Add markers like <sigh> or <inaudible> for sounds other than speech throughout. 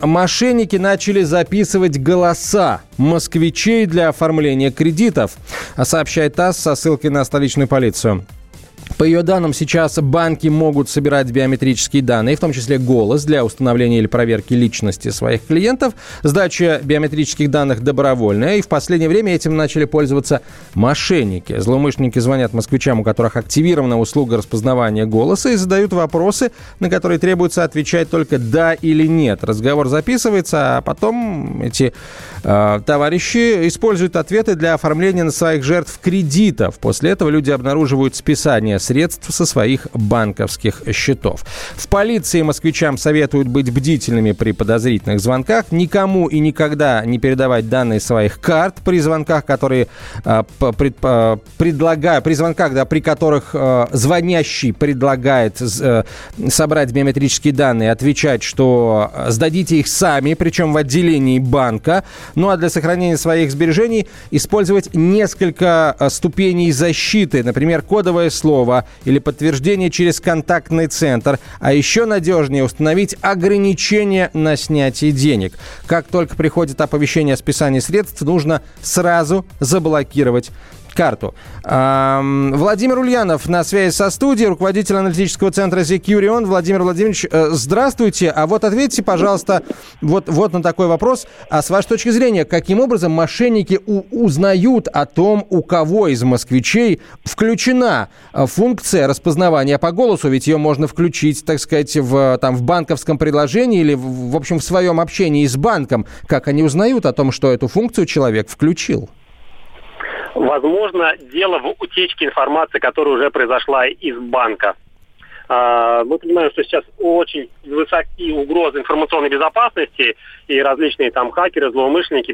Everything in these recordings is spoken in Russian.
Мошенники начали записывать голоса москвичей для оформления кредитов, сообщает ТАСС со ссылкой на столичную полицию. По ее данным, сейчас банки могут собирать биометрические данные, в том числе голос, для установления или проверки личности своих клиентов. Сдача биометрических данных добровольная, и в последнее время этим начали пользоваться мошенники. Злоумышленники звонят москвичам, у которых активирована услуга распознавания голоса, и задают вопросы, на которые требуется отвечать только «да» или «нет». Разговор записывается, а потом эти э, товарищи используют ответы для оформления на своих жертв кредитов. После этого люди обнаруживают списание средств со своих банковских счетов. В полиции москвичам советуют быть бдительными при подозрительных звонках, никому и никогда не передавать данные своих карт при звонках, которые э, пред, э, предлагаю, при звонках, да, при которых э, звонящий предлагает э, собрать биометрические данные, отвечать, что сдадите их сами, причем в отделении банка. Ну а для сохранения своих сбережений использовать несколько ступеней защиты, например, кодовое слово, или подтверждение через контактный центр. А еще надежнее установить ограничения на снятие денег. Как только приходит оповещение о списании средств, нужно сразу заблокировать карту. Эм, Владимир Ульянов на связи со студией, руководитель аналитического центра Securion. Владимир Владимирович, э, здравствуйте. А вот ответьте, пожалуйста, вот, вот на такой вопрос. А с вашей точки зрения, каким образом мошенники у- узнают о том, у кого из москвичей включена э, функция распознавания по голосу? Ведь ее можно включить, так сказать, в, там, в банковском приложении или, в, в общем, в своем общении с банком. Как они узнают о том, что эту функцию человек включил? Возможно, дело в утечке информации, которая уже произошла из банка. А, Мы понимаем, что сейчас очень высоки угрозы информационной безопасности, и различные там хакеры, злоумышленники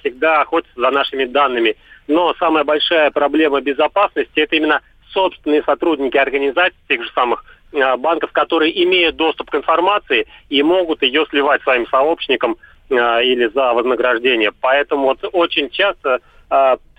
всегда охотятся за нашими данными. Но самая большая проблема безопасности – это именно собственные сотрудники организаций, тех же самых а, банков, которые имеют доступ к информации и могут ее сливать своим сообщникам а, или за вознаграждение. Поэтому вот очень часто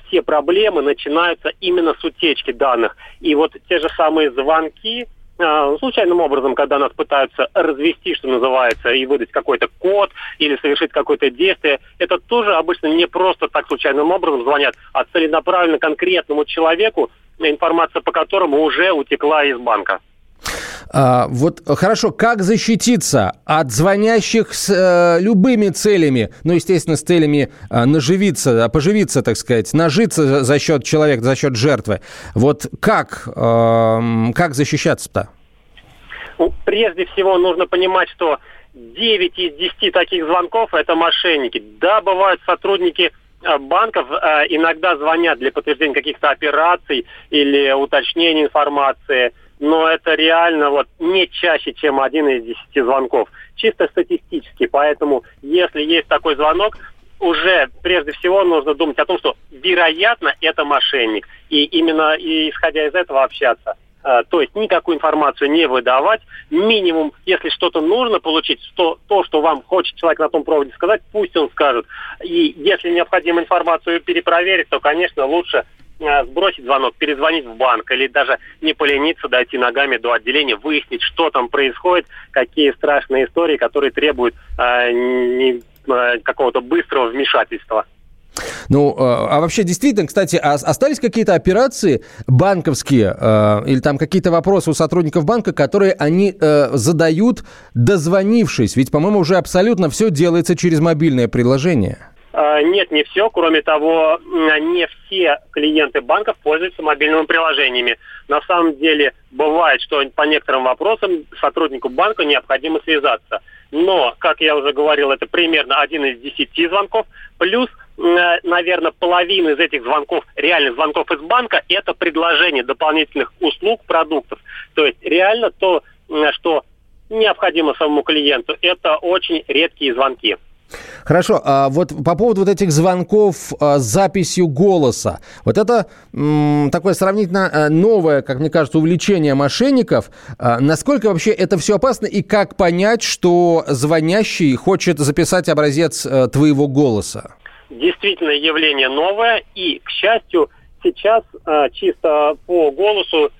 все проблемы начинаются именно с утечки данных. И вот те же самые звонки, а, случайным образом, когда нас пытаются развести, что называется, и выдать какой-то код или совершить какое-то действие, это тоже обычно не просто так случайным образом звонят, а целенаправленно конкретному человеку, информация по которому уже утекла из банка. А, вот хорошо, как защититься от звонящих с э, любыми целями, ну, естественно, с целями э, наживиться, а, поживиться, так сказать, нажиться за- счет человека, за счет жертвы. Вот как, эм, как защищаться-то? Ну, прежде всего нужно понимать, что 9 из 10 таких звонков это мошенники. Да, бывают сотрудники э, банков э, иногда звонят для подтверждения каких-то операций или уточнения информации, но это реально вот не чаще, чем один из 10 звонков. Чисто статистически. Поэтому, если есть такой звонок, уже прежде всего нужно думать о том, что вероятно это мошенник. И именно и, исходя из этого общаться. Э, То есть никакую информацию не выдавать. Минимум, если что-то нужно получить, то, то, что вам хочет человек на том проводе сказать, пусть он скажет. И если необходимо информацию перепроверить, то, конечно, лучше сбросить звонок, перезвонить в банк или даже не полениться, дойти ногами до отделения, выяснить, что там происходит, какие страшные истории, которые требуют э, э, какого-то быстрого вмешательства. Ну, а вообще, действительно, кстати, а остались какие-то операции банковские или там какие-то вопросы у сотрудников банка, которые они э, задают, дозвонившись? Ведь, по-моему, уже абсолютно все делается через мобильное приложение. Э, Нет, не все. Кроме того, не все клиенты банков пользуются мобильными приложениями. На самом деле, бывает, что по некоторым вопросам сотруднику банка необходимо связаться. Но, как я уже говорил, это примерно один из десяти звонков. Плюс, наверное, половина из этих звонков, реальных звонков из банка, это предложение дополнительных услуг, продуктов. То есть реально то, что необходимо самому клиенту, это очень редкие звонки. Хорошо, а вот по поводу вот этих звонков а, с записью голоса. Вот это м, такое сравнительно а, новое, как мне кажется, увлечение мошенников. А, насколько вообще это все опасно и как понять, что звонящий хочет записать образец а, твоего голоса? Действительно явление новое и, к счастью, сейчас а, чисто по голосу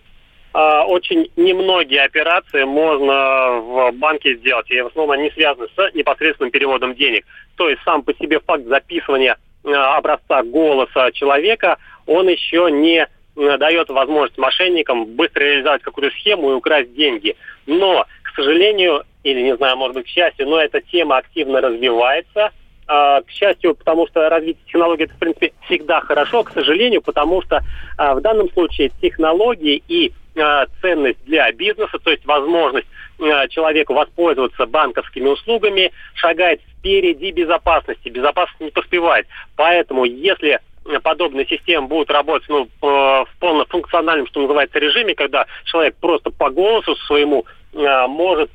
очень немногие операции можно в банке сделать, и в основном они связаны с непосредственным переводом денег. То есть сам по себе факт записывания а, образца голоса человека, он еще не дает возможность мошенникам быстро реализовать какую-то схему и украсть деньги. Но, к сожалению, или, не знаю, может быть, к счастью, но эта тема активно развивается. А, к счастью, потому что развитие технологий это, в принципе, всегда хорошо, к сожалению, потому что в данном случае технологии и Э, ценность для бизнеса, то есть возможность э, человеку воспользоваться банковскими услугами, шагает впереди безопасности. Безопасность не поспевает. Поэтому, если подобные системы будут работать ну, в полнофункциональном, что называется, режиме, когда человек просто по голосу своему э, может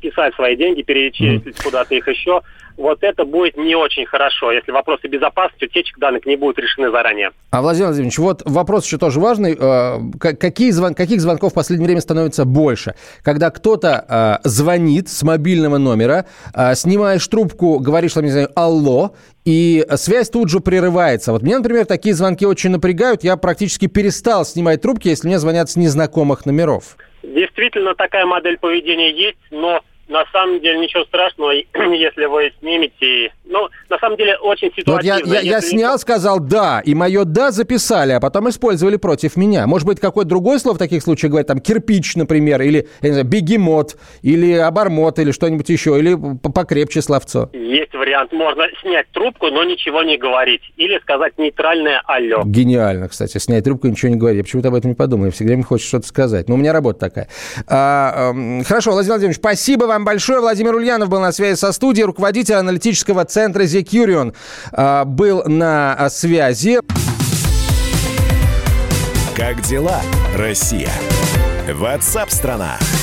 списать свои деньги, перечислить mm. куда-то их еще, вот это будет не очень хорошо, если вопросы безопасности, утечек данных не будут решены заранее. А, Владимир Владимирович, вот вопрос еще тоже важный. Э, какие звон, каких звонков в последнее время становится больше? Когда кто-то э, звонит с мобильного номера, э, снимаешь трубку, говоришь, там, не знаю, алло, и связь тут же прерывается. Вот меня, например, такие звонки очень напрягают. Я практически перестал снимать трубки, если мне звонят с незнакомых номеров. Действительно, такая модель поведения есть, но на самом деле ничего страшного, <clears throat> если вы снимете. Ну, на самом деле очень ситуативно. Вот я, я, я снял, сказал «да», и мое «да» записали, а потом использовали против меня. Может быть, какое-то другое слово в таких случаях говорит, там, кирпич, например, или, я не знаю, бегемот, или обормот, или что-нибудь еще, или покрепче словцо. Есть вариант. Можно снять трубку, но ничего не говорить. Или сказать нейтральное «алло». Гениально, кстати, снять трубку и ничего не говорить. Я почему-то об этом не подумал. Я всегда мне хочется что-то сказать. Но у меня работа такая. А, э, хорошо, Владимир Владимирович, спасибо вам большое. Владимир Ульянов был на связи со студией, руководитель аналитического центра Зекюрион а, был на а, связи. Как дела, Россия? Ватсап-страна! страна